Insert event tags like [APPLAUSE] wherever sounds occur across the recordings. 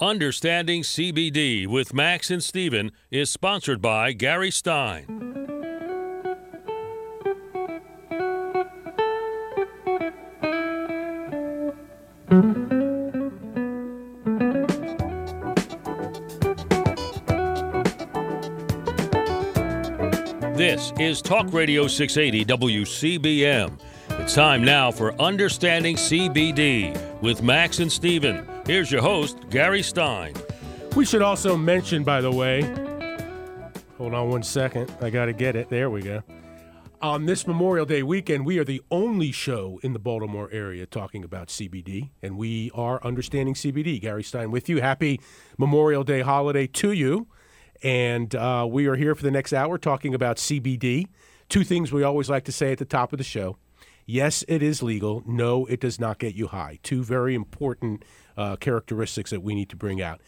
Understanding CBD with Max and Steven is sponsored by Gary Stein. This is Talk Radio 680 WCBM. It's time now for Understanding CBD with Max and Steven. Here's your host, Gary Stein. We should also mention, by the way, hold on one second. I got to get it. There we go. On this Memorial Day weekend, we are the only show in the Baltimore area talking about CBD, and we are understanding CBD. Gary Stein with you. Happy Memorial Day holiday to you. And uh, we are here for the next hour talking about CBD. Two things we always like to say at the top of the show. Yes, it is legal. No, it does not get you high. Two very important uh, characteristics that we need to bring out.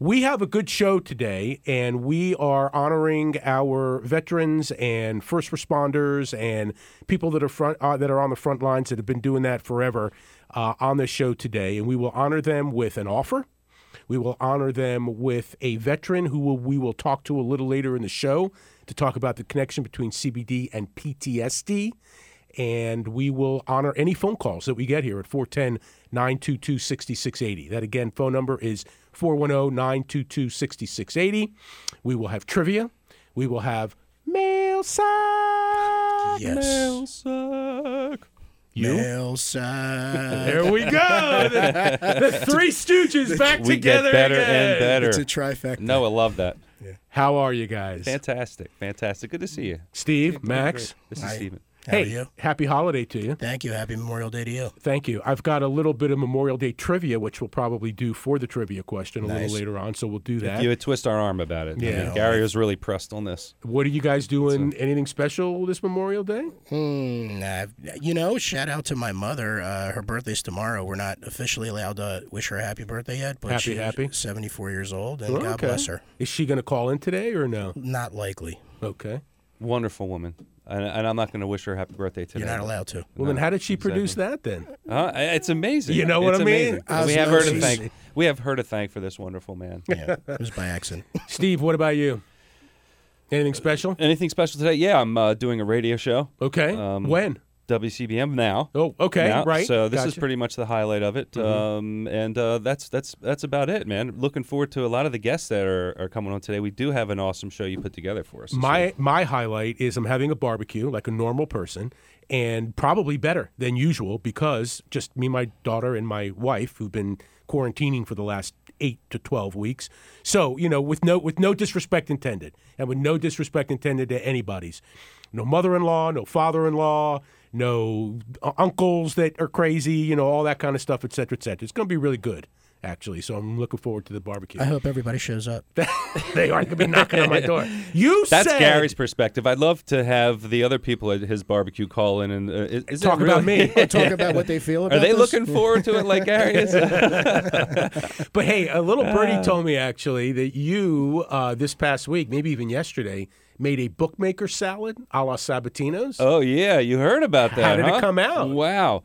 We have a good show today, and we are honoring our veterans and first responders and people that are front uh, that are on the front lines that have been doing that forever uh, on this show today. And we will honor them with an offer we will honor them with a veteran who will, we will talk to a little later in the show to talk about the connection between CBD and PTSD. And we will honor any phone calls that we get here at 410 922 6680. That again, phone number is 410 922 6680. We will have trivia. We will have mail sack. Yes. Mail sack. You? Mail sack. There we go. the, the Three Stooges [LAUGHS] back we together get better again. and better. It's a trifecta. No, I love that. How are you guys? Fantastic, fantastic. Good to see you. Steve, Max. This is Hi. Steven. How hey, are you? happy holiday to you. Thank you. Happy Memorial Day to you. Thank you. I've got a little bit of Memorial Day trivia, which we'll probably do for the trivia question a Nice. little later on. So we'll do that. You would twist our arm about it. I Yeah. mean, Gary was really pressed on this. What are you guys doing? Anything special this Memorial Day? Hmm, nah, you know, shout out to my mother. Uh, her birthday's tomorrow. We're not officially allowed to wish her a happy birthday yet, but Happy, she's happy? 74 years old, and Well, God okay. bless her. Is she going to call in today or no? Not likely. Okay. Wonderful woman. And, and I'm not going to wish her a happy birthday today. You're not allowed to. Well, then how did she exactly. produce that then? Uh, it's amazing. You know what It's I mean? amazing. We have her to thank. We have her to thank for this wonderful man. Yeah, it was by accident. [LAUGHS] Steve, what about you? Anything special? Anything special today? Yeah, I'm uh, doing a radio show. Okay. Um, when? WCBM now. Oh, okay. now. Right. So this is Gotcha. Mm-hmm. pretty much the highlight of it, um, and uh, that's that's that's about it, man. Looking forward to a lot of the guests that are, are coming on today. We do have an awesome show you put together for us. My my highlight is I'm having a barbecue like a normal person, and probably better than usual because just me, my daughter, and my wife who've been quarantining for the last eight to twelve weeks. So you know, with no with no disrespect intended, and with no disrespect intended to anybody's, no mother-in-law, no father-in-law, no uh, uncles that are crazy, you know, all that kind of stuff, et cetera, et cetera. It's going to be really good. Actually, so I'm looking forward to the barbecue. I hope everybody shows up. [LAUGHS] they are going to be knocking on my door. You [LAUGHS] That's said Gary's perspective. I'd love to have the other people at his barbecue call in and uh, is, is talk about really- me. [LAUGHS] Talk about what they feel about Are they this. looking forward to it like Gary is? But hey, a little birdie told me actually that you uh, this past week, maybe even yesterday, made a bookmaker salad a la Sabatino's. oh yeah, you heard about that? How did it come out? Wow,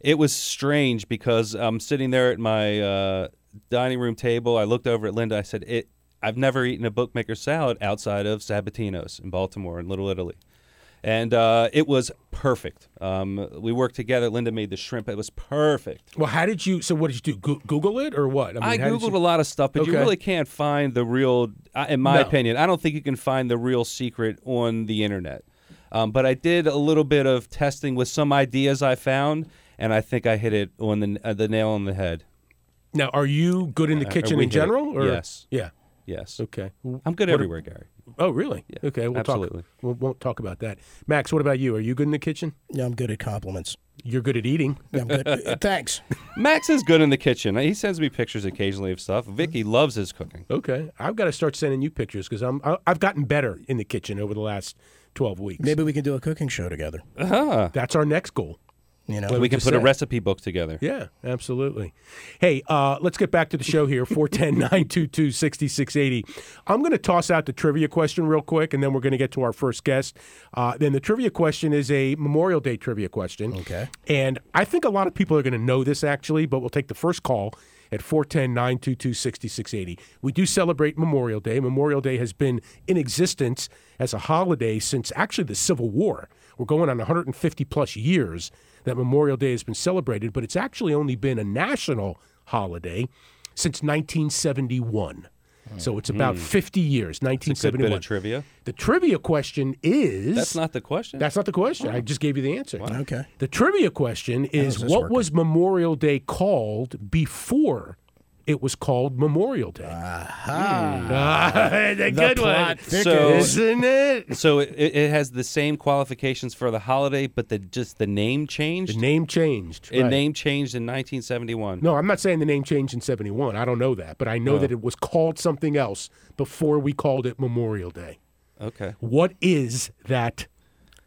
it was strange because I'm sitting there at my uh, dining room table. I looked over at Linda. I said, "It." I've never eaten a bookmaker salad outside of Sabatino's in Baltimore in Little Italy. And uh, it was perfect. Um, we worked together. Linda made the shrimp. It was perfect. Well, how did you? So, what did you do? Go- Google it or what? I, mean, did googled you- a lot of stuff, but you really can't find the real. In my No. opinion, I don't think you can find the real secret on the internet. Um, but I did a little bit of testing with some ideas I found, and I think I hit it on the uh, the nail on the head. Now, are you good in the Uh, kitchen in general? Or? Yes. Yeah. Yes, Okay. I'm good What- everywhere, Gary. Oh, really? okay. We'll absolutely. talk. We'll, won't talk about that. Max, what about you? Are you good in the kitchen? Yeah, I'm good at compliments. You're good at eating. Yeah, I'm good. Uh, [LAUGHS] Thanks. Max is good in the kitchen. He sends me pictures occasionally of stuff. Vicky loves his cooking. Okay. I've got to start sending you pictures because I'm I- I've gotten better in the kitchen over the last twelve weeks. Maybe we can do a cooking show together. Ah, That's our next goal. You know, Well, we can just put a recipe book together. Yeah, absolutely. Hey, uh, let's get back to the show here [LAUGHS] 410 922 6680. I'm going to toss out the trivia question real quick, and then we're going to get to our first guest. Uh, then the trivia question is a Memorial Day trivia question. Okay. And I think a lot of people are going to know this actually, but we'll take the first call at 410 922 6680. We do celebrate Memorial Day. Memorial Day has been in existence as a holiday since actually the Civil War. We're going on 150 plus years that Memorial Day has been celebrated, but it's actually only been a national holiday since 1971. So it's about hmm. 50 years, It's a good bit 1971. of trivia. The trivia question is That's not the question. That's not the question. I just gave you the answer. Okay. The trivia question is what work? was Memorial Day called before it was called Memorial Day? Ah, [LAUGHS] the good one. So- Isn't it? so it, it has the same qualifications for the holiday, but the just the name changed. The name changed. It right. name changed in 1971. No, I'm not saying the name changed in 71. I don't know that, but I know Oh. that it was called something else before we called it Memorial Day. Okay. What is that?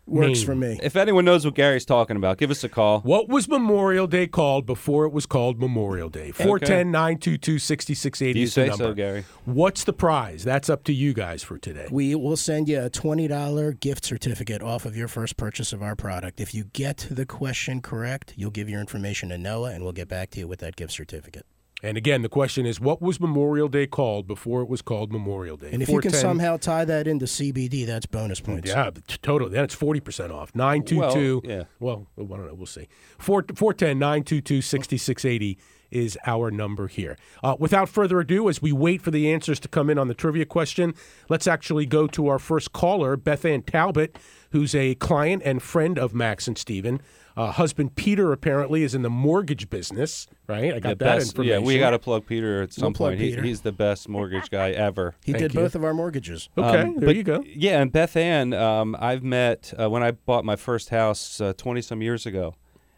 Works name? for me. If anyone knows what Gary's talking about, give us a call. What was Memorial Day called before it was called Memorial Day? 410 922 6680 You is the say number. so, Gary. What's the prize? That's up to you guys for today. We will send you a $20 gift certificate off of your first purchase of our product. If you get the question correct, you'll give your information to Noah and we'll get back to you with that gift certificate. And again, the question is what was Memorial Day called before it was called Memorial Day? And if you can somehow tie that into CBD, that's bonus points. Yeah, totally. Then it's 40% off. 922. Well, yeah. Well, I don't know. We'll see. 4, 410 922 6680 is our number here. Uh, without further ado, as we wait for the answers to come in on the trivia question, let's actually go to our first caller, Beth Ann Talbot, who's a client and friend of Max and Steven. Uh, husband Peter apparently is in the mortgage business, right? I got The that best, information. yeah, we got to plug Peter at some We'll plug point. He, Peter. he's the best mortgage guy ever. He Thank did you. both of our mortgages. Okay, Um, there but- you go. Yeah, and Beth Ann, um, I've met uh, when I bought my first house uh, 20 some years ago.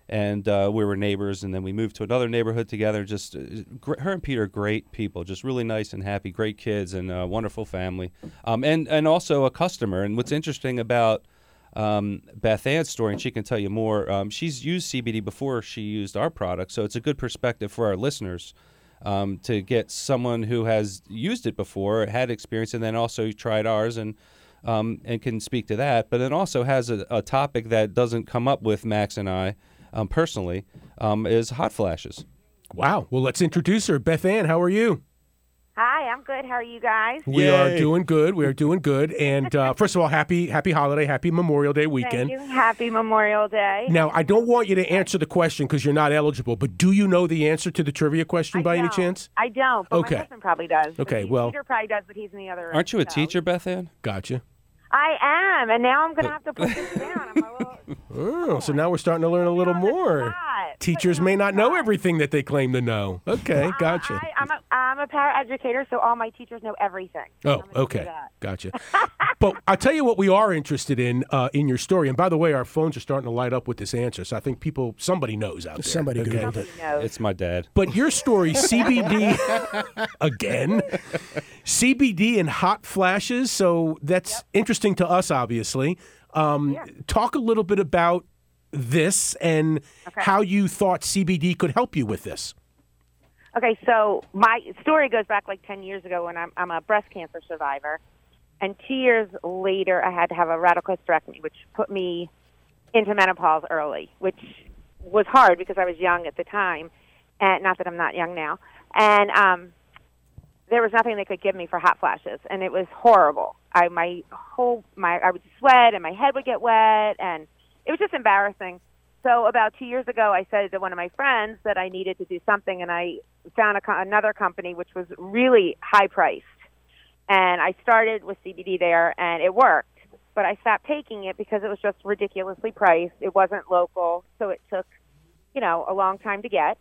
And uh, we were neighbors, and then we moved to another neighborhood together. Just uh, gr- her and Peter, are great people, just really nice and happy, great kids, and a wonderful family, um, and and also a customer. And what's interesting about um, Beth Ann's story, and she can tell you more. Um, she's used CBD before she used our product, so it's a good perspective for our listeners um, to get someone who has used it before, had experience, and then also tried ours and um, and can speak to that. But it also has a, a topic that doesn't come up with Max and I um, personally um, is hot flashes. Wow. Well, let's introduce her. Beth Ann, how are you? Hi, I'm good. How are you guys? We are doing good. We are doing good. And uh, [LAUGHS] first of all, happy happy holiday, happy Memorial Day weekend. Thank you. Happy Memorial Day. Now, I don't want you to answer the question because you're not eligible, but do you know the answer to the trivia question I by any don't. chance? I don't. But Okay. My husband probably does. Okay, he- well- Peter probably does, but he's in the other. Room, Aren't you a show. teacher, Beth Ann? Gotcha. I am, and now I'm going to have to put this down. I'm a [LAUGHS] little Oh, so now we're starting to learn a little more. spot. Teachers may not know everything that they claim to know. Okay, gotcha. I, I'm a I'm a paraeducator, so all my teachers know everything. Oh, I'm gonna do okay, gotcha. [LAUGHS] but I'll tell you what we are interested in uh, in your story. And by the way, our phones are starting to light up with this answer, so I think people somebody knows out there. Somebody okay? Googled it. Knows. It's my dad. But your story, [LAUGHS] CBD, [LAUGHS] again, CBD and hot flashes. So that's interesting to us, obviously. Um, Talk a little bit about this and how you thought CBD could help you with this. Okay, so my story goes back like 10 years ago when I'm, I'm a breast cancer survivor. And two years later, I had to have a radical hysterectomy, which put me into menopause early, which was hard because I was young at the time. And not that I'm not young now. And um, there was nothing they could give me for hot flashes, and it was horrible. I my whole my I would sweat and my head would get wet, and it was just embarrassing. So about two years ago, I said to one of my friends that I needed to do something, and I found a, another company which was really high priced, and I started with CBD there, and it worked. But I stopped taking it because it was just ridiculously priced. It wasn't local, so it took, you know, a long time to get.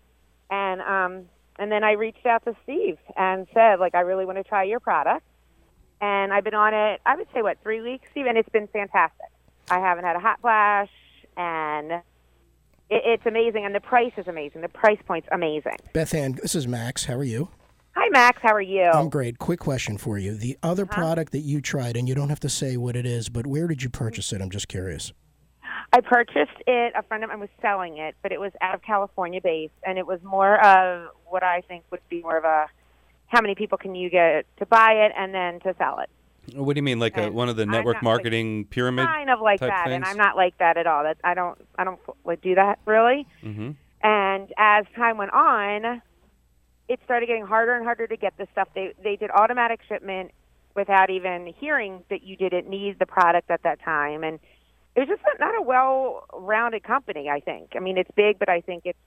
And um, and then I reached out to Steve and said, like, I really want to try your product. And I've been on it, I would say, what, three weeks, Steve? And it's been fantastic. I haven't had a hot flash, and it, it's amazing. And the price is amazing. The price point's amazing. Beth Ann, this is Max. How are you? Hi, Max. How are you? I'm great. Quick question for you. The other uh-huh. product that you tried, and you don't have to say what it is, but where did you purchase it? I'm just curious. I purchased it. A friend of mine was selling it, but it was out of California based, and it was more of what I think would be more of a how many people can you get to buy it and then to sell it. What do you mean, like a, one of the network not, like, marketing pyramid? kind of like that, and? I'm not like that at all. That I don't I don't like do that really. Mm-hmm. And as time went on, it started getting harder and harder to get this stuff. They they did automatic shipment without even hearing that you didn't need the product at that time, and it was just not a well-rounded company. I think. I mean, it's big, but I think it's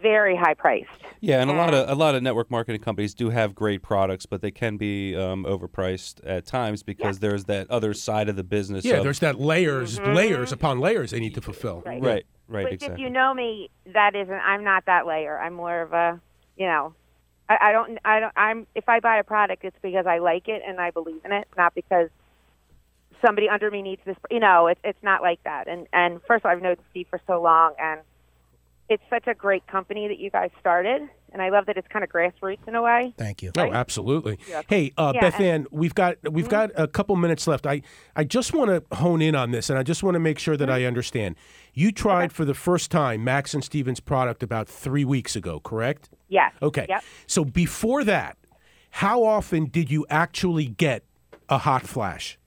very high priced. Yeah, and a lot of a lot of network marketing companies do have great products, but they can be um, overpriced at times because there's that other side of the business. Yeah, of, there's that layers, layers upon layers they need to fulfill. Right. right, right, Which, exactly. if you know me, that isn't. I'm not that layer. I'm more of a, you know, I, I don't. I don't. I'm. If I buy a product, it's because I like it and I believe in it, not because somebody under me needs this. You know, it's it's not like that. And and first of all, I've known Steve for so long, and it's such a great company that you guys started, and I love that it's kind of grassroots in a way. Thank you. Oh, absolutely. Yeah. Hey, uh, Yeah, Beth and- Ann, we've got we've got a couple minutes left. I I just want to hone in on this, and I just want to make sure that I understand. You tried for the first time Max and Stevens product about three weeks ago, correct? Yes. Okay. Yep. So before that, how often did you actually get a hot flash?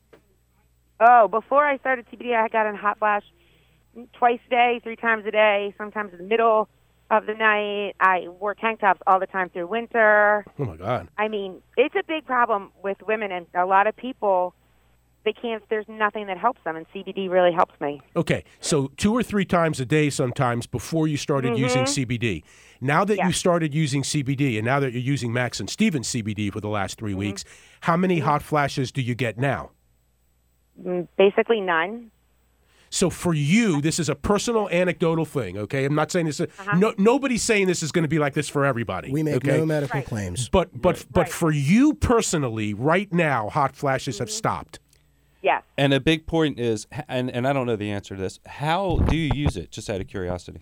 Oh, before I started CBD, I got in hot flash twice a day, three times a day, sometimes in the middle of the night. I wore tank tops all the time through winter. Oh my God. I mean, it's a big problem with women, and a lot of people they can't. There's nothing that helps them, and CBD really helps me. Okay, so two or three times a day sometimes before you started mm-hmm. using CBD. Now that you started using CBD and now that you're using Max and Stevens CBD for the last 3 mm-hmm. weeks, how many mm-hmm. hot flashes do you get now? Mm, Basically, none. So for you, this is a personal anecdotal thing, okay? I'm not saying this. No, nobody's saying this is going to be like this for everybody. We make okay? no medical Right. claims. But but but Right. for you personally, right now, hot flashes have stopped. Yes. and a big point is, and and I don't know the answer to this. How do you use it? Just out of curiosity.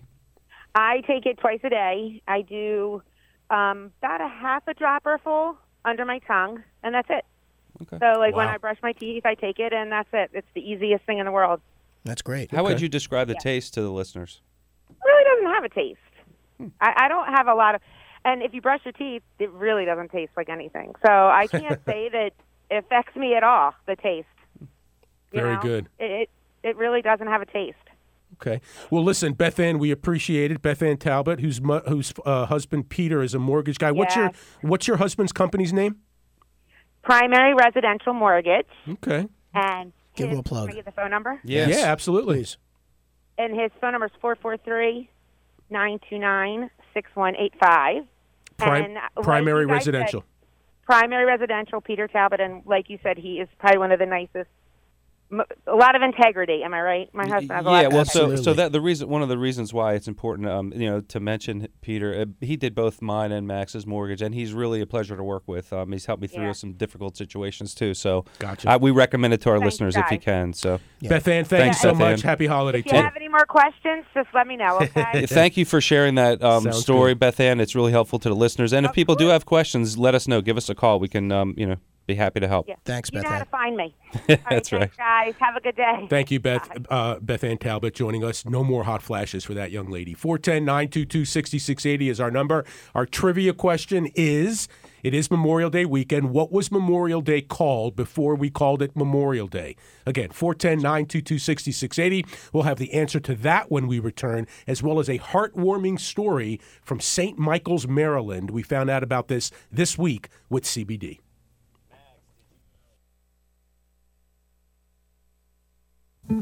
I take it twice a day. I do um, about a half a dropper full under my tongue, and that's it. Okay. So, like when I brush my teeth, I take it, and that's it. It's the easiest thing in the world. That's great. How would you describe the taste to the listeners? It really doesn't have a taste. I, I don't have a lot of, and if you brush your teeth, it really doesn't taste like anything. So I can't [LAUGHS] say that it affects me at all. The taste. You Very know? good. It, it it really doesn't have a taste. Okay. Well, listen, Beth Ann, we appreciate it. Beth Ann Talbot, whose mu- whose uh, husband Peter is a mortgage guy. What's your What's your husband's company's name? Primary residential mortgage, Okay. and Give his, him a plug. Can I get the phone number? Yes. Yeah, absolutely. Please. And his phone number is four four three nine two nine six one eight five. Prim- And uh, like primary you guys said, residential. primary residential, Peter Talbot, and like you said, he is probably one of the nicest. M- A lot of integrity. Am I right? My husband has a lot yeah, of well, so so that the reason one of the reasons why it's important, um, you know, to mention Peter, uh, he did both mine and Max's mortgage, and he's really a pleasure to work with. Um, he's helped me through Yeah. some difficult situations too. So, Gotcha. uh, we recommend it to our Thanks, listeners if you can. So, Beth Ann, thank Thanks, you so Beth much. Happy holiday If you you. have any more questions, just let me know. [LAUGHS] Okay. thank you for sharing that um, story, good. Beth Ann. It's really helpful to the listeners. And if Of people do have questions, let us know. Give us a call. We can, um, you know, be happy to help. Yeah. Thanks, you Beth know how to find me. [LAUGHS] All right, That's thanks, guys. Have a good day. Thank you, Beth uh, Beth Ann Talbot, joining us. No more hot flashes for that young lady. 410 922 6680 is our number. Our trivia question is it is Memorial Day weekend. What was Memorial Day called before we called it Memorial Day? Again, 410 922 6680. We'll have the answer to that when we return, as well as a heartwarming story from St. Michael's, Maryland. We found out about this this week with CBD. And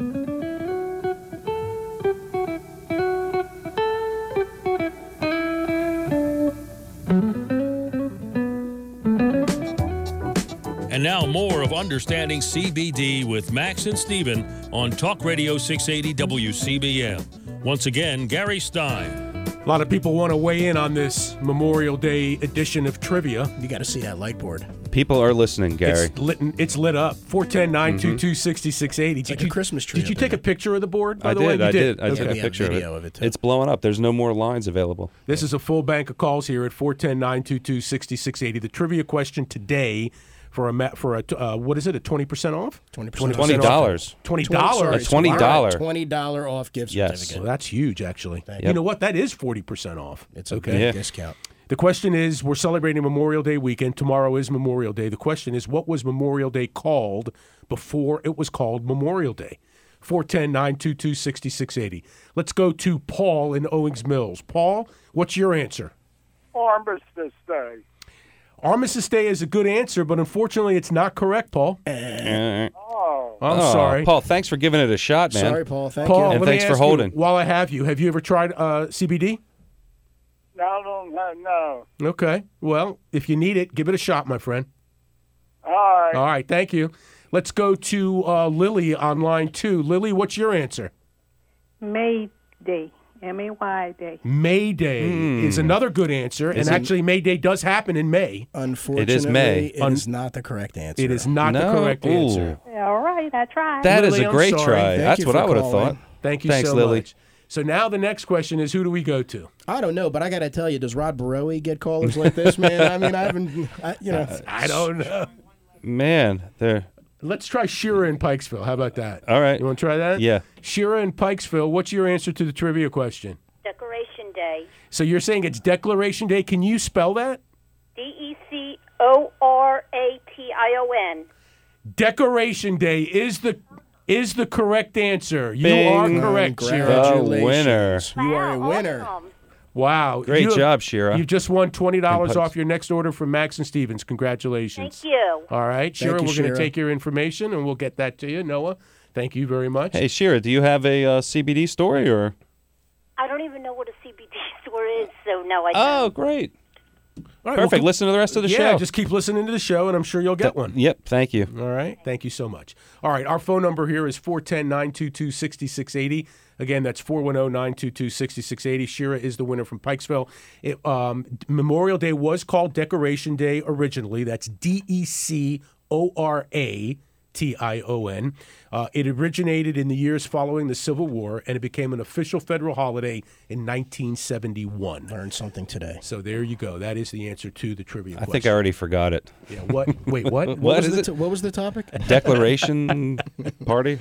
now more of Understanding CBD with Max and Steven on Talk Radio 680 WCBM. Once again, Gary Stein. A lot of people want to weigh in on this Memorial Day edition of trivia. You got to see that light board. People are listening, Gary. It's lit, it's lit up. 410 922 6680. Did like a you Christmas tree Did you take in a picture of the board? By I the way, did. You I did. I Okay. took a have picture of it. of it, too. It's blowing up. There's no more lines available. This is a full bank of calls here at 410 922 6680. The trivia question today for a for a uh, what is it? A 20% off? 20% Twenty off. dollars. $20. sorry, A $20. $20 off gift Yes. So certificate. that's huge, actually. Thank You you. know what? That is 40% off. It's a okay. big Yeah. discount. The question is we're celebrating Memorial Day weekend. Tomorrow is Memorial Day. The question is what was Memorial Day called before it was called Memorial Day? 410 922 6680. Let's go to Paul in Owings Mills. Paul, what's your answer? Armistice Day. Armistice Day is a good answer, but unfortunately, it's not correct, Paul. Uh, Oh, I'm oh, sorry. Paul. Thanks for giving it a shot, man. Sorry, Paul. Thank Paul, you. And let me thanks for ask you, holding. while I have you, have you ever tried uh, CBD? no, I don't have, no. Okay. Well, if you need it, give it a shot, my friend. All right. All right. Thank you. Let's go to uh, Lily on line two. Lily, what's your answer? May Day, M A Y Day. May Day Hmm. is another good answer, and it- actually, May Day does happen in May. Unfortunately, it is May. it Un- is not the correct answer. It is not the correct Ooh. answer. All right, I tried. That is Lily, a I'm great try. Thank That's you what I would have thought. Thank you Thanks, so Lily. much. So now the next question is, who do we go to? I don't know, but I got to tell you, does Rod Barowie get callers like this, man? I mean, I haven't, I, you know. [LAUGHS] I don't know. Man, there. Let's try Shira in Pikesville. How about that? All right. You want to try that? Yeah. Shira in Pikesville, what's your answer to the trivia question? Decoration Day. So you're saying it's Declaration Day. Can you spell that? D E C O R A T I O N. Decoration Day is the is the correct answer. You Bing. are correct, Shira. Congratulations. You are a winner. You are a winner. awesome. Wow. Great You job, Shira. You just won twenty dollars off your next order from Max and Stevens. Congratulations. Thank you. All right, Shira, you, we're going to take your information and we'll get that to you. Noah, thank you very much. Hey, Shira, do you have a uh, CBD story or? I don't even know what a CBD [LAUGHS] store is, so no, I don't. Oh, great. All right, well, Perfect. keep- Listen to the rest of the yeah, show. just keep listening to the show, and I'm sure you'll get one. Yep. Thank you. All right. Thank you so much. All right. Our phone number here is 410 922 6680. Again, that's 410 922 6680. Shira is the winner from Pikesville. It, um, Memorial Day was called Decoration Day originally. That's D E C O R A T I O N. Uh, it originated in the years following the Civil War and it became an official federal holiday in 1971. Learned something today. So there you go. That is the answer to the trivia I question. think I already forgot it. Yeah. What? Wait. [LAUGHS] What? What was is the it? t- what was the topic? [LAUGHS] Declaration party?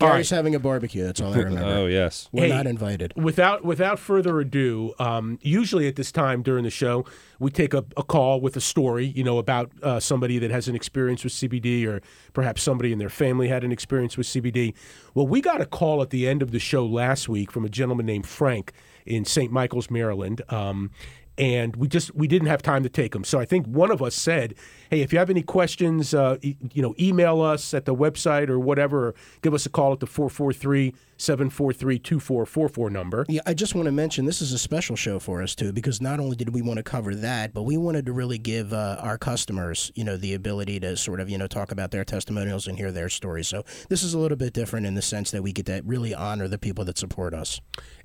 Gary's having a barbecue. That's all I remember. Oh yes. We're Hey. not invited. without without further ado, um, usually at this time during the show, we take a, a call with a story, you know, about uh, somebody that has an experience with CBD, or perhaps somebody in their family had an experience with CBD. Well, we got a call at the end of the show last week from a gentleman named Frank in St. Michael's, Maryland. Um, and we just we didn't have time to take them. So I think one of us said, "Hey, if you have any questions, uh, e- you know, email us at the website or whatever, or give us a call at the 443-743-2444 number." Yeah, I just want to mention this is a special show for us too, because not only did we want to cover that, but we wanted to really give uh, our customers, you know, the ability to sort of, you know, talk about their testimonials and hear their stories. So this is a little bit different in the sense that we get to really honor the people that support us.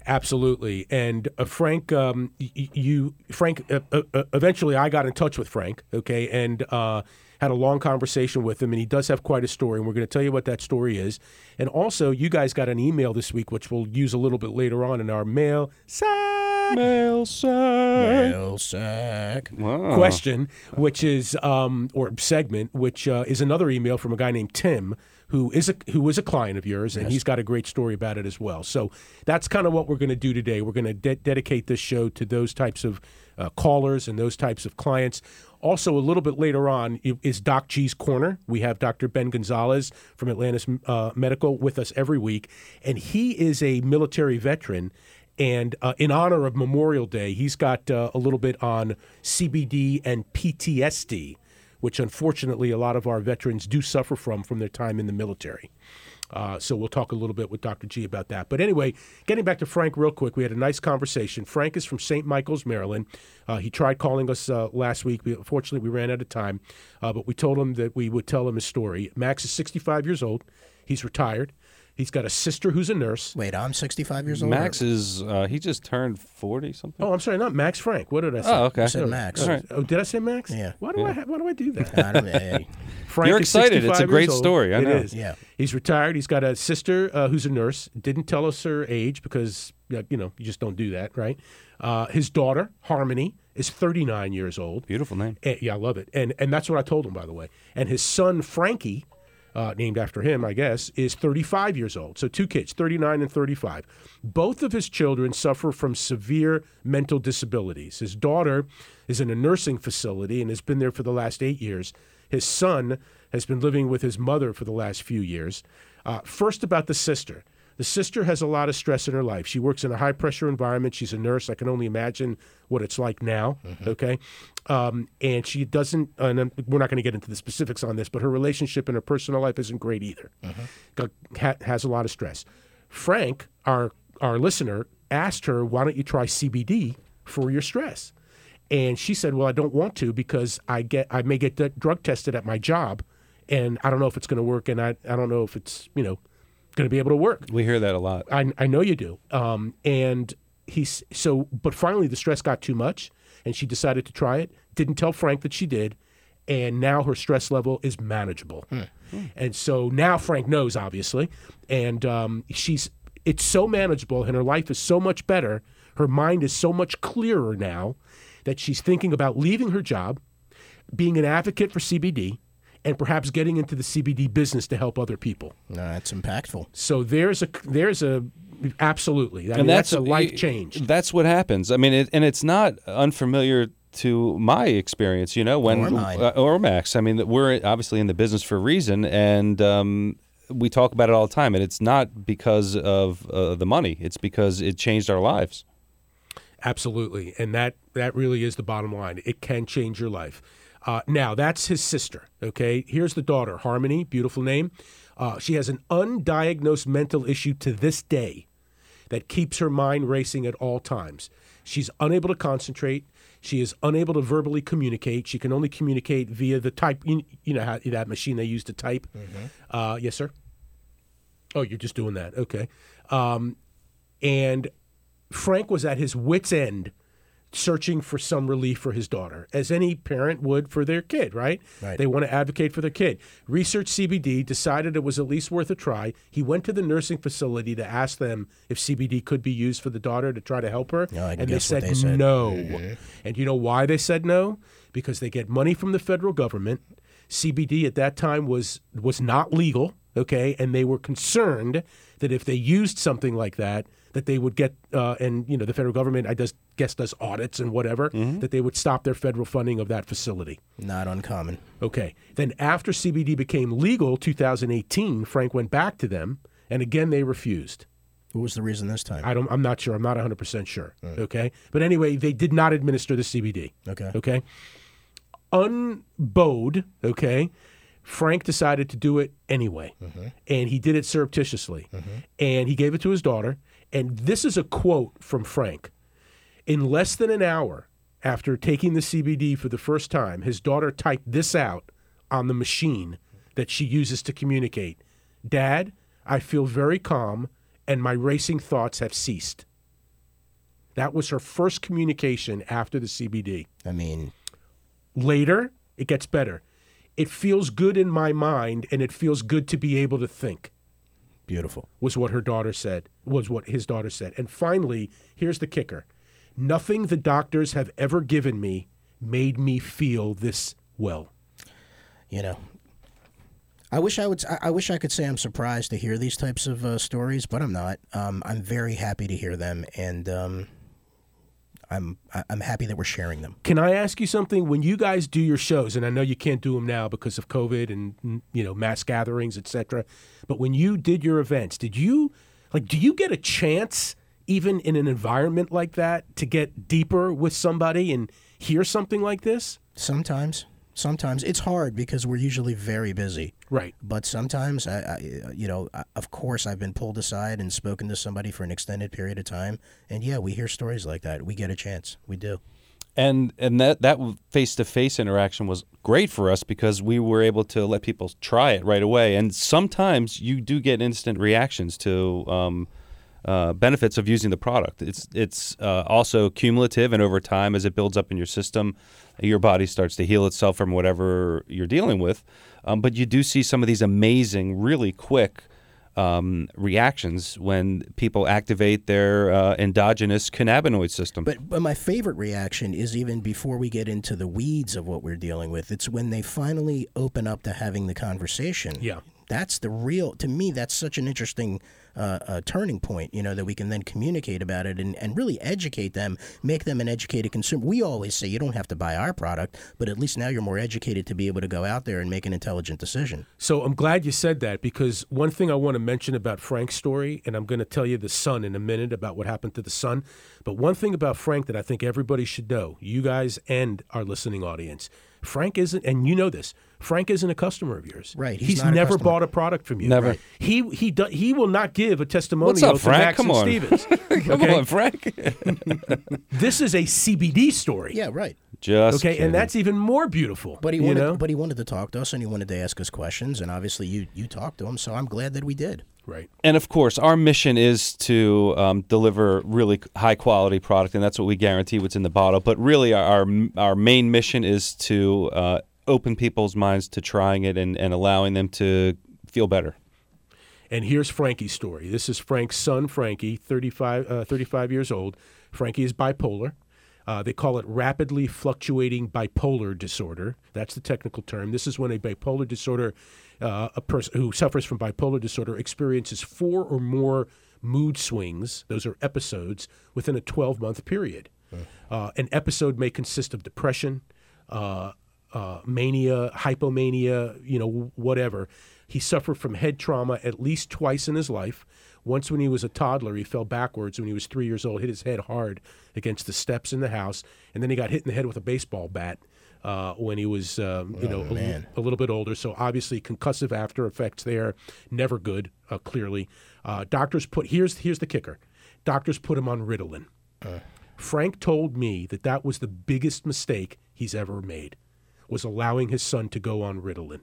Absolutely. And uh, Frank, um, you, Frank, uh, uh, uh, eventually I got in touch with Frank, okay, and uh, had a long conversation with him. And he does have quite a story. And we're going to tell you what that story is. And also, you guys got an email this week, which we'll use a little bit later on in our mail sack Mail sack. Mail sack. Wow. question, which is, um, or segment, which uh, is another email from a guy named Tim. Who is a who is a client of yours, and he's got a great story about it as well. So that's kind of what we're going to do today. We're going to de- dedicate this show to those types of uh, callers and those types of clients. Also, a little bit later on is Doc G's Corner. We have Dr. Ben Gonzalez from Atlantis uh, Medical with us every week, and he is a military veteran. And uh, in honor of Memorial Day, he's got uh, a little bit on CBD and PTSD, which unfortunately a lot of our veterans do suffer from from their time in the military. Uh, so we'll talk a little bit with Dr. G about that. But anyway, getting back to Frank real quick, we had a nice conversation. Frank is from St. Michael's, Maryland. Uh, he tried calling us uh, last week. We, unfortunately, we ran out of time, uh, but we told him that we would tell him his story. Max is 65 years old. He's retired. He's got a sister who's a nurse. Wait, I'm 65 years old. Max is uh, he just turned forty something. Oh, I'm sorry, not Max Frank. What did I say? Oh, okay. You said Max. Oh, All right. oh, did I say Max? Yeah. Why do I ha- why do I do that? [LAUGHS] I don't, hey, [LAUGHS] Frank You're is excited. It's a great story. I It know. is. Yeah. He's retired. He's got a sister uh, who's a nurse. Didn't tell us her age because uh, you know you just don't do that, right? Uh, his daughter Harmony is 39 years old. Beautiful name. And, yeah, I love it. And and that's what I told him, by the way. And his son Frankie, uh, named after him, I guess, is 35 years old. So two kids, 39 and 35. Both of his children suffer from severe mental disabilities. His daughter is in a nursing facility and has been there for the last eight years. His son has been living with his mother for the last few years. Uh, first, about the sister. The sister has a lot of stress in her life. She works in a high pressure environment. She's a nurse. I can only imagine what it's like now. Mm-hmm. Okay. Um, and she doesn't, and I'm- we're not going to get into the specifics on this, but her relationship and her personal life isn't great either. Mm-hmm. Got- ha- has a lot of stress. Frank, our, our listener, asked her, why don't you try CBD for your stress? And she said, "Well, I don't want to because I get I may get d- drug tested at my job, and I don't know if it's going to work, and I I don't know if it's you know going to be able to work. We hear that a lot. I I know you do. Um, and he's so, but finally the stress got too much, and she decided to try it. Didn't tell Frank that she did, and now her stress level is manageable. And so now Frank knows, obviously, and um, she's it's so manageable, and her life is so much better. Her mind is so much clearer now that she's thinking about leaving her job, being an advocate for CBD, and perhaps getting into the CBD business to help other people. No, that's impactful. So there's a there's a absolutely. I mean, that's, a life change. That's what happens. I mean, it, and it's not unfamiliar to my experience. You know, when Or mine. uh, or Max. I mean, we're obviously in the business for a reason, and um, we talk about it all the time. And it's not because of uh, the money; it's because it changed our lives. Absolutely, and that that really is the bottom line. It can change your life. Uh, now that's his sister. Okay, here's the daughter, Harmony. Beautiful name. Uh, she has an undiagnosed mental issue to this day that keeps her mind racing at all times. She's unable to concentrate. She is unable to verbally communicate. She can only communicate via the type. You, you know how that machine they use to type. Uh, yes, sir. Oh, you're just doing that. Okay. Um, and Frank was at his wits' end searching for some relief for his daughter, as any parent would for their kid, right? Right. They want to advocate for their kid. Researched CBD, decided it was at least worth a try. He went to the nursing facility to ask them if CBD could be used for the daughter to try to help her. And they said, they said. no. Mm-hmm. And you know why they said no? Because they get money from the federal government. CBD at that time was was not legal, okay, and they were concerned that if they used something like that, that they would get uh, and you know the federal government I just guess does audits and whatever mm-hmm. that they would stop their federal funding of that facility. Not uncommon. Okay. Then after CBD became legal, 2018, Frank went back to them, and again they refused. What was the reason this time? I don't. I'm not sure. I'm not 100 percent sure. Mm. Okay. But anyway, they did not administer the CBD. Okay. Okay. Unbowed. Okay. Frank decided to do it anyway, mm-hmm. and he did it surreptitiously, mm-hmm. and he gave it to his daughter. And this is a quote from Frank. In less than an hour after taking the CBD for the first time, his daughter typed this out on the machine that she uses to communicate Dad, I feel very calm and my racing thoughts have ceased. That was her first communication after the CBD. I mean, Later, it gets better. It feels good in my mind and it feels good to be able to think beautiful. was what her daughter said, was what his daughter said. And finally, here's the kicker nothing the doctors have ever given me made me feel this well. You know, I wish I would. I- wish I could say I'm surprised to hear these types of uh, stories, but I'm not. Um, I'm very happy to hear them, and um, I'm I'm happy that we're sharing them. Can I ask you something? When you guys do your shows, and I know you can't do them now because of COVID and mm, you know mass gatherings, etc. But when you did your events, did you like? Do you get a chance, even in an environment like that, to get deeper with somebody and hear something like this? Sometimes, sometimes it's hard because we're usually very busy. Right. But sometimes, I, I you know, I, of course, I've been pulled aside and spoken to somebody for an extended period of time, and yeah, we hear stories like that. We get a chance. We do. and and that that face to face interaction was great for us because we were able to let people try it right away. And sometimes you do get instant reactions to um, uh, benefits of using the product. It's it's uh, also cumulative, and over time, as it builds up in your system, your body starts to heal itself from whatever you're dealing with. Um, but you do see some of these amazing, really quick um, reactions when people activate their uh, endogenous cannabinoid system. But but my favorite reaction is even before we get into the weeds of what we're dealing with. It's when they finally open up to having the conversation. Yeah. That's the real. To me, that's such an interesting uh, uh, turning point. You know that we can then communicate about it and, and really educate them, make them an educated consumer. We always say you don't have to buy our product, but at least now you're more educated to be able to go out there and make an intelligent decision. So I'm glad you said that because one thing I want to mention about Frank's story, and I'm going to tell you the son in a minute about what happened to the son. But one thing about Frank that I think everybody should know, you guys and our listening audience, Frank isn't, and you know this. Frank isn't a customer of yours. Right, he's not a never customer. bought a product from you. Never. Right. He he do, he will not give a testimonial What's up, to Frank? Max Come and on. Stevens. [LAUGHS] Come Okay? on, Frank. [LAUGHS] This is a CBD story. Yeah, right. Just Okay, kidding. and that's even more beautiful. But he you wanted, know? but he wanted to talk to us, and he wanted to ask us questions, and obviously you you talked to him, so I'm glad that we did. right. and of course, our mission is to um, deliver really high quality product, and that's what we guarantee what's in the bottle. But really, our our, our main mission is to uh, open people's minds to trying it and, and allowing them to feel better. And here's Frankie's story. This is Frank's son, Frankie, 35, uh, 35 years old. Frankie is bipolar. Uh, they call it rapidly fluctuating bipolar disorder. That's the technical term. This is when a bipolar disorder, uh, a person who suffers from bipolar disorder experiences four or more mood swings. Those are episodes within a 12 month period. Uh, an episode may consist of depression, uh, uh, mania, hypomania, you know, whatever. He suffered from head trauma at least twice in his life. Once, when he was a toddler, he fell backwards when he was three years old, hit his head hard against the steps in the house, and then he got hit in the head with a baseball bat uh, when he was, um, you know, a, a little bit older. So obviously, concussive after effects there, never good. Uh, clearly, uh, doctors put here's here's the kicker: doctors put him on Ritalin. Frank told me that that was the biggest mistake he's ever made, was allowing his son to go on Ritalin.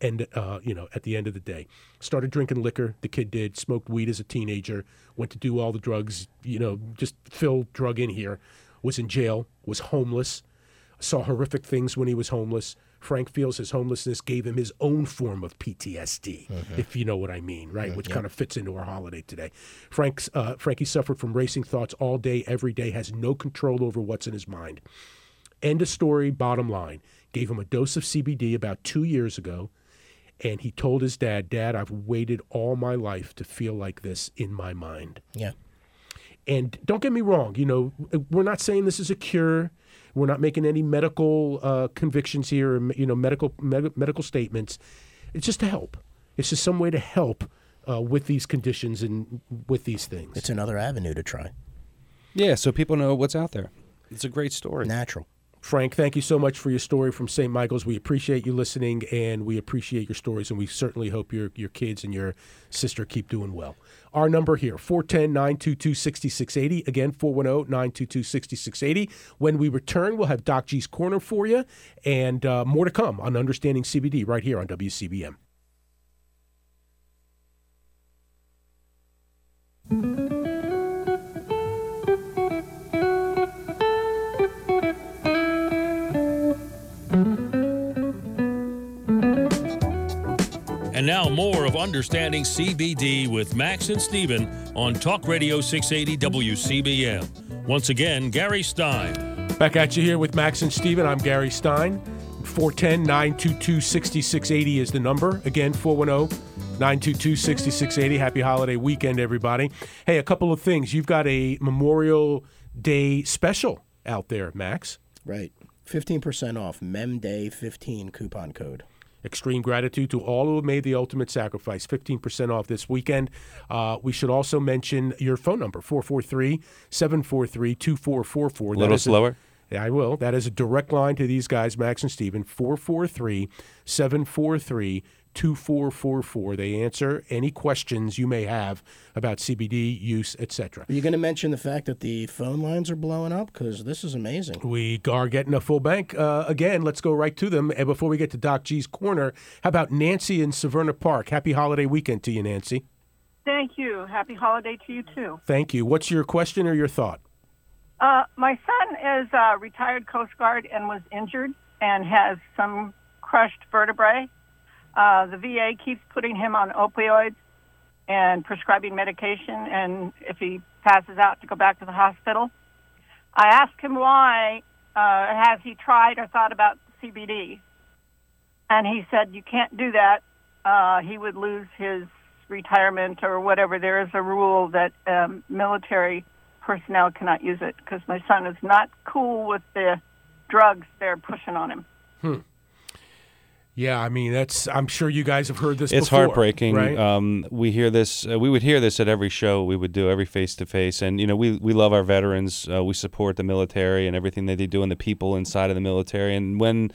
And uh, you know, at the end of the day, started drinking liquor. The kid did. Smoked weed as a teenager. Went to do all the drugs. You know, just Phil drug in here. Was in jail. Was homeless. Saw horrific things when he was homeless. Frank feels his homelessness gave him his own form of PTSD, if you know what I mean, right? Which kind of fits into our holiday today. Frank's uh, Frankie suffered from racing thoughts all day, every day. Has no control over what's in his mind. End of story. Bottom line. Gave him a dose of CBD about two years ago, and he told his dad, "Dad, I've waited all my life to feel like this in my mind." Yeah. And don't get me wrong, you know, we're not saying this is a cure. We're not making any medical uh, convictions here, or, you know, medical med- medical statements. It's just to help. It's just some way to help uh, with these conditions and with these things. It's another avenue to try. Yeah, so people know what's out there. It's a great story. Natural. Frank, thank you so much for your story from St. Michael's. We appreciate you listening, and we appreciate your stories, and we certainly hope your your kids and your sister keep doing well. Our number here, 410-922-6680. Again, 410-922-6680. When we return, we'll have Doc G's Corner for you, and uh, more to come on Understanding CBD right here on WCBM. And now more of Understanding CBD with Max and Steven on Talk Radio 680 WCBM. Once again, Gary Stein. Back at you here with Max and Steven. I'm Gary Stein. 410 922 6680 is the number. Again, 410 922 6680. Happy holiday weekend, everybody. Hey, a couple of things. You've got a Memorial Day special out there, Max. Right. 15% off. MEM Day 15 coupon code. Extreme gratitude to all who have made the ultimate sacrifice. 15% off this weekend. Uh, we should also mention your phone number 443 743 2444. A little slower. Yeah, I will. That is a direct line to these guys, Max and Steven, 443 743 2444. They answer any questions you may have about CBD use, etc. Are you going to mention the fact that the phone lines are blowing up? Because this is amazing. We are getting a full bank. Uh, again, let's go right to them. And before we get to Doc G's Corner, how about Nancy in Severna Park? Happy holiday weekend to you, Nancy. Thank you. Happy holiday to you too. Thank you. What's your question or your thought? Uh, my son is a retired Coast Guard and was injured and has some crushed vertebrae. Uh, the VA keeps putting him on opioids and prescribing medication, and if he passes out, to go back to the hospital. I asked him why uh, has he tried or thought about CBD, and he said you can't do that uh, he would lose his retirement or whatever. There is a rule that um, military personnel cannot use it because my son is not cool with the drugs they're pushing on him. Yeah, I mean that's. I'm sure you guys have heard this. It's before, heartbreaking. right? Um, we hear this. Uh, we would hear this at every show we would do, every face to face. And you know, we we love our veterans. Uh, we support the military and everything that they do, and the people inside of the military. And when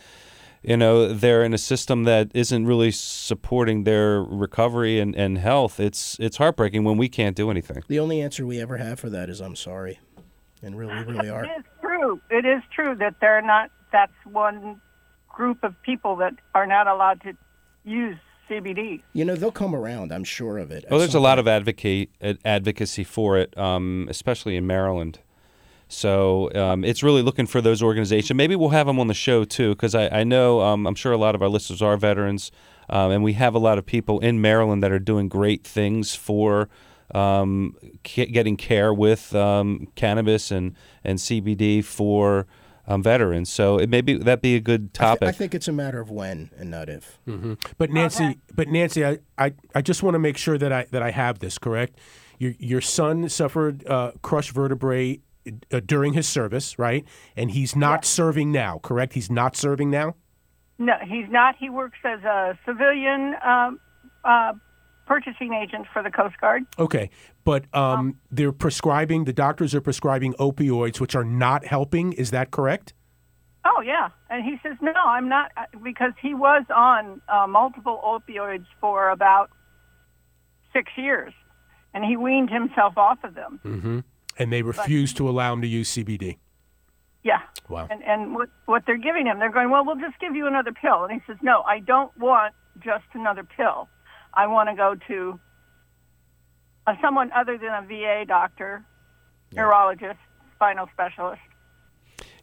you know they're in a system that isn't really supporting their recovery and, and health, it's it's heartbreaking when we can't do anything. The only answer we ever have for that is I'm sorry, and really, we really are. It is true. It is true that they're not. That's one group of people that are not allowed to use CBD. You know, they'll come around. I'm sure of it. Well, there's a lot of advocate advocacy for it, um, especially in Maryland. So um, it's really looking for those organizations. Maybe we'll have them on the show too, because I, I know um, I'm sure a lot of our listeners are veterans, um, and we have a lot of people in Maryland that are doing great things for um, ca- getting care with um, cannabis and and CBD for um, veterans. So it maybe that be a good I, th- topic. I think it's a matter of when and not if. But Nancy, but Nancy, I, I, I just want to make sure that I that I have this correct. Your your son suffered uh, crushed vertebrae uh, during his service, right? And he's not serving now, correct? He's not serving now. No, he's not. He works as a civilian um, uh, purchasing agent for the Coast Guard. Okay, but um, they're prescribing. The doctors are prescribing opioids, which are not helping. Is that correct? Oh yeah, and he says no, I'm not uh, because he was on uh, multiple opioids for about six years, and he weaned himself off of them. Mm-hmm. And they refuse to allow him to use CBD. Yeah. Wow. And and what what they're giving him, they're going, well, we'll just give you another pill, and he says, no, I don't want just another pill. I want to go to uh, someone other than a VA doctor, neurologist, spinal specialist.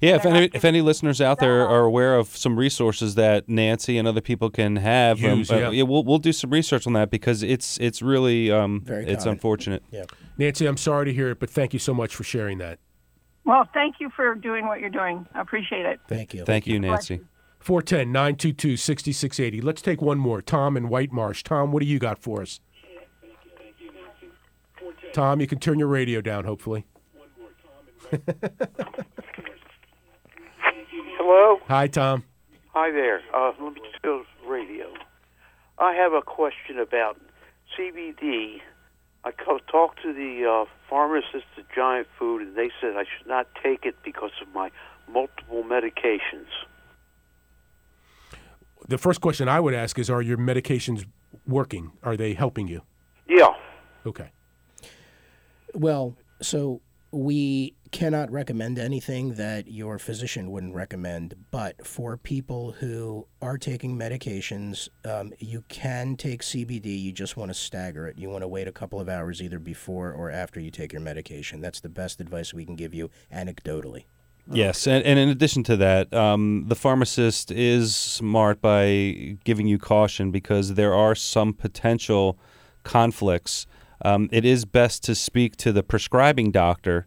Yeah, if any if any listeners out there are aware of some resources that Nancy and other people can have, Use, um, yeah. uh, yeah, we'll we'll do some research on that because it's it's really um, it's unfortunate. Yeah. Nancy, I'm sorry to hear it, but thank you so much for sharing that. Well, thank you for doing what you're doing. I appreciate it. Thank you. Thank you, Nancy. 410 922 6680. Let's take one more. Tom in White Marsh. Tom, what do you got for us? Tom, you can turn your radio down, hopefully. [LAUGHS] Hello. Hi, Tom. Hi there. Uh, let me just go to radio. I have a question about CBD. I co- talked to the uh, pharmacist at Giant Food, and they said I should not take it because of my multiple medications. The first question I would ask is Are your medications working? Are they helping you? Yeah. Okay. Well, so we cannot recommend anything that your physician wouldn't recommend, but for people who are taking medications, um, you can take CBD. You just want to stagger it. You want to wait a couple of hours either before or after you take your medication. That's the best advice we can give you anecdotally. Yes, and, and in addition to that, um, the pharmacist is smart by giving you caution because there are some potential conflicts. Um, it is best to speak to the prescribing doctor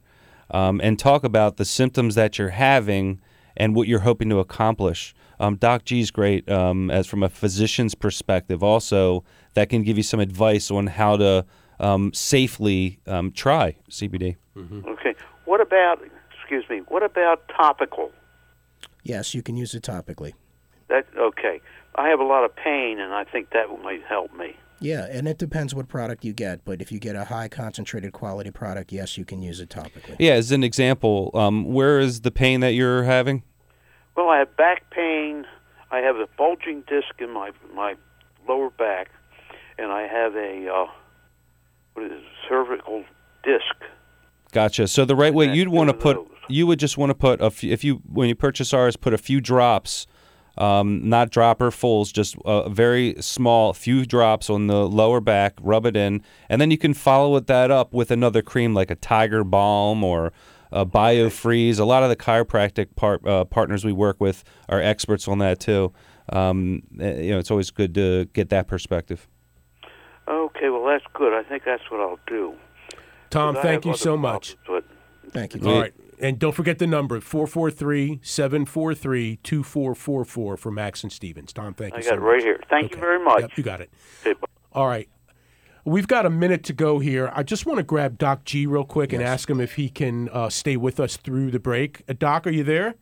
um, and talk about the symptoms that you're having and what you're hoping to accomplish. Um, Doc G is great um, as from a physician's perspective. Also, that can give you some advice on how to um, safely try CBD. Okay. What about? Excuse me. What about topical? Yes, you can use it topically. That okay. I have a lot of pain, and I think that might help me. Yeah, and it depends what product you get, but if you get a high concentrated quality product, yes, you can use it topically. Yeah, as an example, um, where is the pain that you're having? Well, I have back pain. I have a bulging disc in my my lower back, and I have a uh, what is it, cervical disc. Gotcha. So the right way you'd want to put those. You would just want to put a few, if you when you purchase ours, put a few drops, um, not dropper fulls, just a very small few drops on the lower back. Rub it in, and then you can follow it that up with another cream like a Tiger Balm or a BioFreeze. A lot of the chiropractic part, uh, partners we work with are experts on that too. Um, eh, you know, it's always good to get that perspective. Okay, well that's good. I think that's what I'll do. Tom, thank you other so much. problems, Thank you. All right. And don't forget the number 443 743 2444 for Max and Stevens. Tom, thank you I so got it much. right here. Thank you very much. Yep, you got it. All right. We've got a minute to go here. I just want to grab Doc G real quick and ask him if he can uh, stay with us through the break. Uh, Doc, are you there?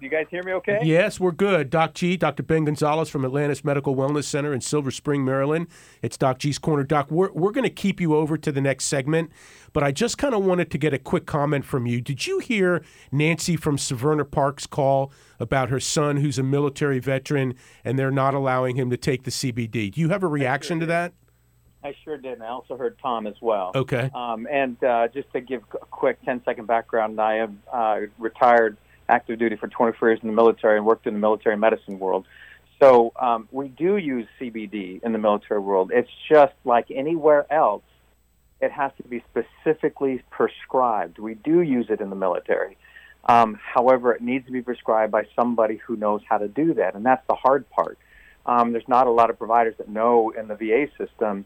You guys hear me okay? Yes, we're good. Doc G, Dr. Ben Gonzalez from Atlantis Medical Wellness Center in Silver Spring, Maryland. It's Doc G's Corner. Doc, we're, we're going to keep you over to the next segment, but I just kind of wanted to get a quick comment from you. Did you hear Nancy from Severna Park's call about her son who's a military veteran and they're not allowing him to take the CBD? Do you have a reaction to that? I sure did. And I also heard Tom as well. Okay. Um, and uh, just to give a quick 10 second background, I am uh, retired active duty for 24 years in the military and worked in the military medicine world. So um, we do use CBD in the military world. It's just like anywhere else, it has to be specifically prescribed. We do use it in the military. Um, however, it needs to be prescribed by somebody who knows how to do that, and that's the hard part. Um, there's not a lot of providers that know in the VA system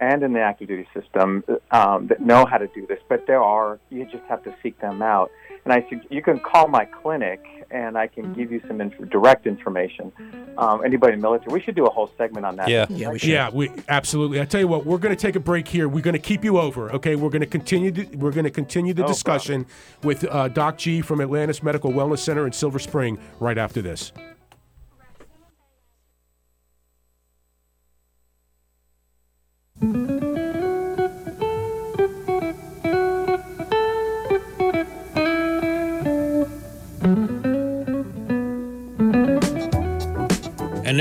and in the active duty system um, that know how to do this, but there are. You just have to seek them out. And I said, you can call my clinic, and I can give you some inf- direct information. Um, anybody in the military, we should do a whole segment on that. Yeah. Yeah, we should. Yeah, we absolutely. I tell you what, we're going to take a break here. We're going to keep you over. Okay, we're going to continue. The, we're going to continue the No discussion with uh, Doc G from Atlantis Medical Wellness Center in Silver Spring right after this.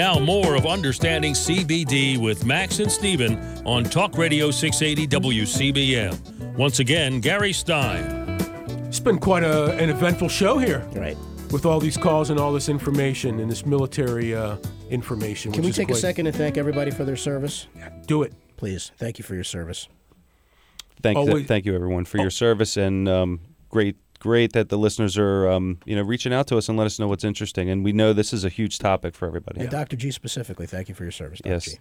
Now more of Understanding CBD with Max and Steven on Talk Radio 680 WCBM. Once again, Gary Stein. It's been quite a, an eventful show here Right. with all these calls and all this information and this military uh, information. Can which we is take a second and thank everybody for their service? Do it. Please. Thank you for your service. Thank, Always- thank you, everyone, for your service, and um, great, great that the listeners are, um, you know, reaching out to us and let us know what's interesting. And we know this is a huge topic for everybody. And Dr. G specifically, thank you for your service, Dr. Yes. G.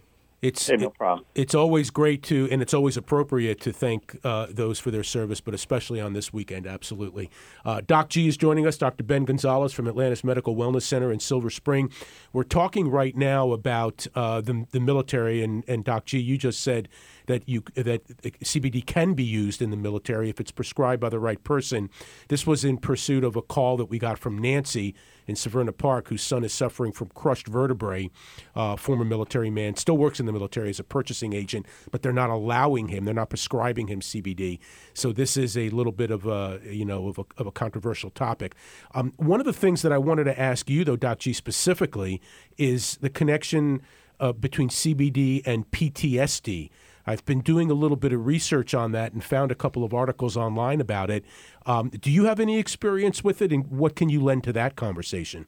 It's Hey, no problem. it's always great to, and it's always appropriate to thank uh, those for their service, but especially on this weekend, absolutely. Uh, Doc G is joining us, Dr. Ben Gonzalez from Atlantis Medical Wellness Center in Silver Spring. We're talking right now about uh, the, the military, and, and Doc G, you just said that you that CBD can be used in the military if it's prescribed by the right person. This was in pursuit of a call that we got from Nancy in Severna Park, whose son is suffering from crushed vertebrae. Uh, former military man, still works in the military as a purchasing agent, but they're not allowing him. They're not prescribing him CBD. So this is a little bit of a you know of a, of a controversial topic. Um, one of the things that I wanted to ask you, though, Doc G, specifically, is the connection uh, between CBD and PTSD. I've been doing a little bit of research on that and found a couple of articles online about it. Um, do you have any experience with it, and what can you lend to that conversation?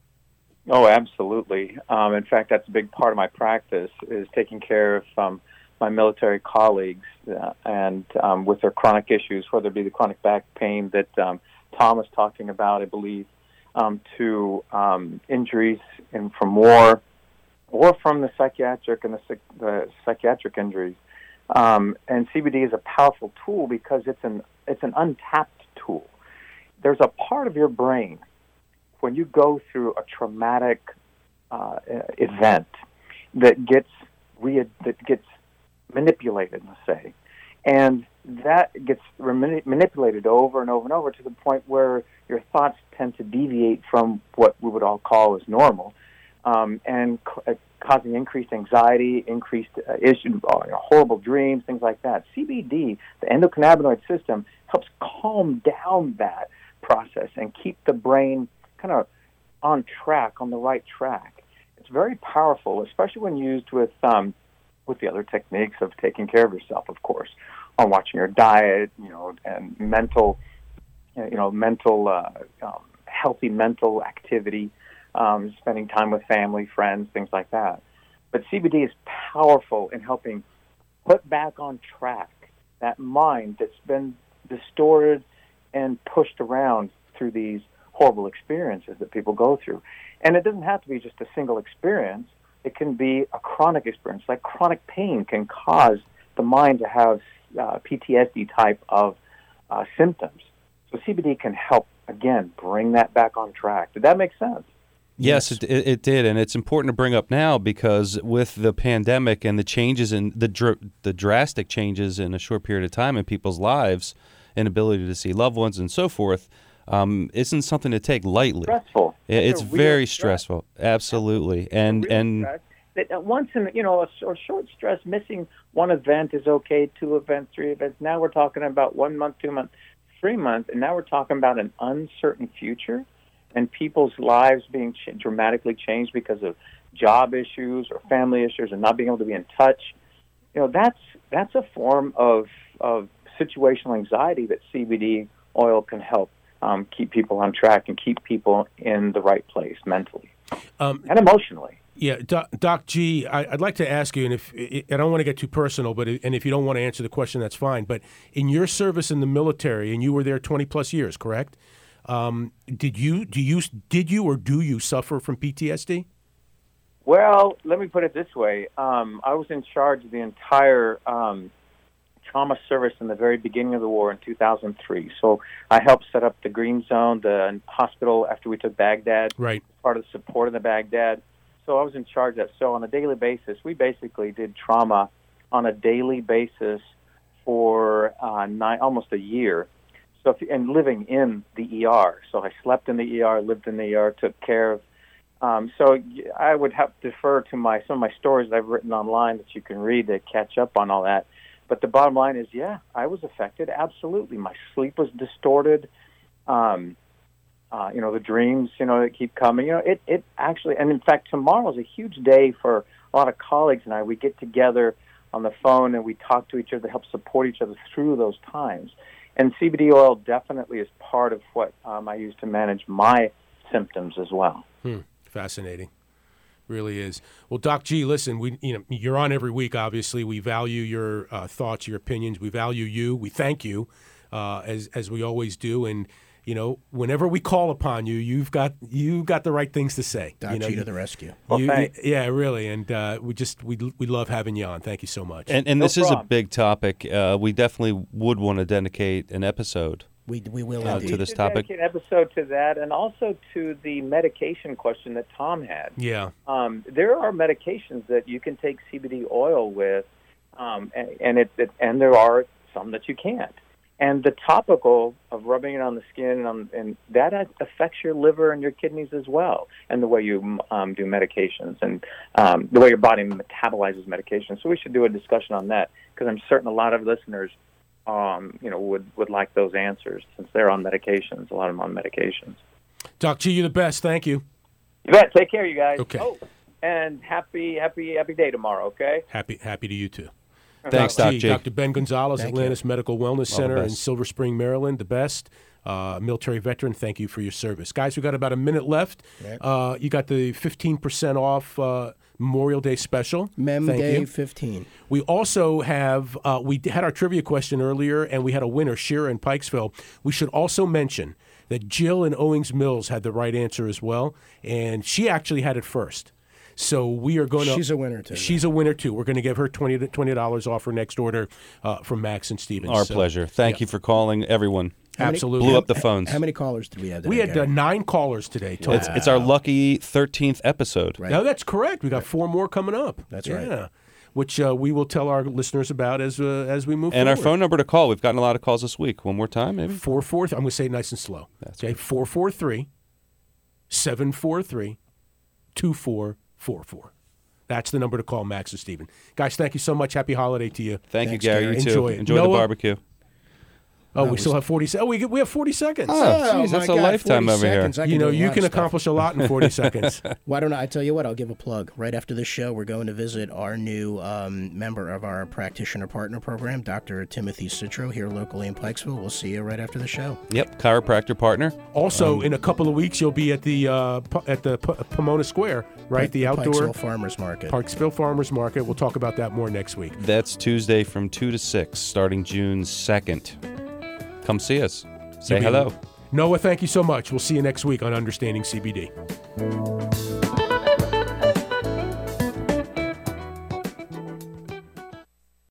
Oh, absolutely. Um, in fact, that's a big part of my practice is taking care of um, my military colleagues uh, and um, with their chronic issues, whether it be the chronic back pain that um, Tom talking about, I believe, um, to um, injuries in, from war or from the psychiatric and the, the psychiatric injuries. Um, and CBD is a powerful tool because it's an it's an untapped tool. There's a part of your brain when you go through a traumatic uh, event that gets re- that gets manipulated, let's say, and that gets remani- manipulated over and over and over to the point where your thoughts tend to deviate from what we would all call as normal, um, and causing increased anxiety, increased uh, issue, uh, horrible dreams, things like that. CBD, the endocannabinoid system, helps calm down that process and keep the brain kind of on track, on the right track. It's very powerful, especially when used with um, with the other techniques of taking care of yourself, of course, on watching your diet, you know, and mental, you know, mental, uh, um, healthy mental activity, um, spending time with family, friends, things like that. But CBD is powerful in helping put back on track that mind that's been distorted and pushed around through these horrible experiences that people go through. And it doesn't have to be just a single experience. It can be a chronic experience. Like chronic pain can cause the mind to have uh, PTSD type of uh, symptoms. So CBD can help again bring that back on track. Did that make sense? Yes, It, it, it did, and it's important to bring up now because with the pandemic and the changes in the dr- the drastic changes in a short period of time in people's lives, inability to see loved ones and so forth, um, isn't something to take lightly. Stressful. I- It's a real very stress. stressful. Absolutely, and and stress. that uh, once in you know a, s- a short stress missing one event is okay two events three events now we're talking about one month two months three months and now we're talking about an uncertain future and people's lives being ch- dramatically changed because of job issues or family issues and not being able to be in touch you know that's that's a form of of situational anxiety that CBD oil can help um, keep people on track and keep people in the right place mentally Um, and emotionally Yeah, Doc, Doc G, I, I'd like to ask you, and if I I don't want to get too personal, but and if you don't want to answer the question, that's fine. But in your service in the military, and you were there twenty plus years, correct? Um, did you do you did you or do you suffer from PTSD? Well, let me put it this way. Um, I was in charge of the entire um, trauma service in the very beginning of the war in 2003. So I helped set up the Green Zone, the hospital after we took Baghdad, Right. part of the support in the Baghdad. So I was in charge of that. So on a daily basis, we basically did trauma on a daily basis for uh, nine, almost a year. So if, and living in the ER. So I slept in the ER, lived in the ER, took care of um, so I would have defer to my some of my stories that I've written online that you can read to catch up on all that. But the bottom line is, yeah, I was affected. Absolutely, my sleep was distorted. Um, uh, you know, the dreams, you know, that keep coming. You know, it it actually, and in fact, tomorrow is a huge day for a lot of colleagues and I. We get together on the phone and we talk to each other to help support each other through those times. And CBD oil definitely is part of what um, I use to manage my symptoms as well. Hmm. Fascinating. Really is. Well, Doc G, listen, we you know you're on every week. Obviously, we value your uh, thoughts, your opinions. We value you. We thank you, uh, as as we always do. And you know, whenever we call upon you, you've got you got the right things to say. Doc you know, G to the rescue. Well, you- thanks. yeah, really. And uh, we just we we love having you on. Thank you so much. and, and No this is a big topic. Uh, we definitely would want to dedicate an episode We, we will uh, to this topic. dedicate an episode to that, and also to the medication question that Tom had. yeah. Um, there are medications that you can take CBD oil with, um, and, and it, it and there are some that you can't. And the topical of rubbing it on the skin and, on, and that affects your liver and your kidneys as well, and the way you um, do medications and um, the way your body metabolizes medications. So we should do a discussion on that because I'm certain a lot of listeners, um, you know, would would like those answers since they're on medications. A lot of them on medications. Doc G, you're the best. Thank you. You bet. Take care, you guys. Okay. Oh, and happy, happy, happy day tomorrow. Okay. Happy happy to you too. Thanks, Doc G. Dr. Ben Gonzalez, Thank Atlantis Medical Wellness the Center in. Silver Spring, Maryland, the best. Uh, military veteran, thank you for your service. Guys, we've got about a minute left. Uh, you got the 15% off uh, Memorial Day special. Mem Thank Day you. 15. We also have, uh, we had our trivia question earlier, and we had a winner, Shira in Pikesville. We should also mention that Jill in Owings Mills had the right answer as well, and she actually had it first. So we are going to. She's a winner, too. She's a winner too. We're going to give her 20 to $20 off her next order uh, from Max and Stevens. Our So, pleasure. Thank you for calling, everyone. How many- Absolutely. Blew up the phones. How many callers did we have today? we had uh, nine callers today. Total. It's, it's our lucky 13th episode. Right. No, that's correct. We got four more coming up. That's yeah. right. Which uh, we will tell our listeners about as uh, as we move And our phone number to call. We've gotten a lot of calls this week. One more time, maybe? Four four. I'm going to say it nice and slow. That's okay. Four four three. Seven four three. Two four four four. That's the number to call Max and Steven. Guys, thank you so much. Happy holiday to you. Thank Thanks, you, Gary. Gary. You too. Enjoy it. Enjoy the barbecue. Oh, we still have 40 seconds. Oh, we, get- we have 40 seconds. Oh, Oh, geez, my that's a God, lifetime 40 over here. seconds. I you know, a you lot can of stuff. accomplish a lot in 40 [LAUGHS] seconds. Why don't I, I tell you what? I'll give a plug. Right after this show, we're going to visit our new um, member of our practitioner partner program, Dr. Timothy Citro, here locally in Pikesville. We'll see you right after the show. Yep, chiropractor partner. Also, in a couple of weeks, you'll be at the uh, P- at the P- Pomona Square, right? the outdoor Pikesville Farmers Market. Parksville Farmers Market. We'll talk about that more next week. That's Tuesday from 2 to 6, starting June 2nd. Come see us. Say hello. Noah, thank you so much. We'll see you next week on Understanding CBD.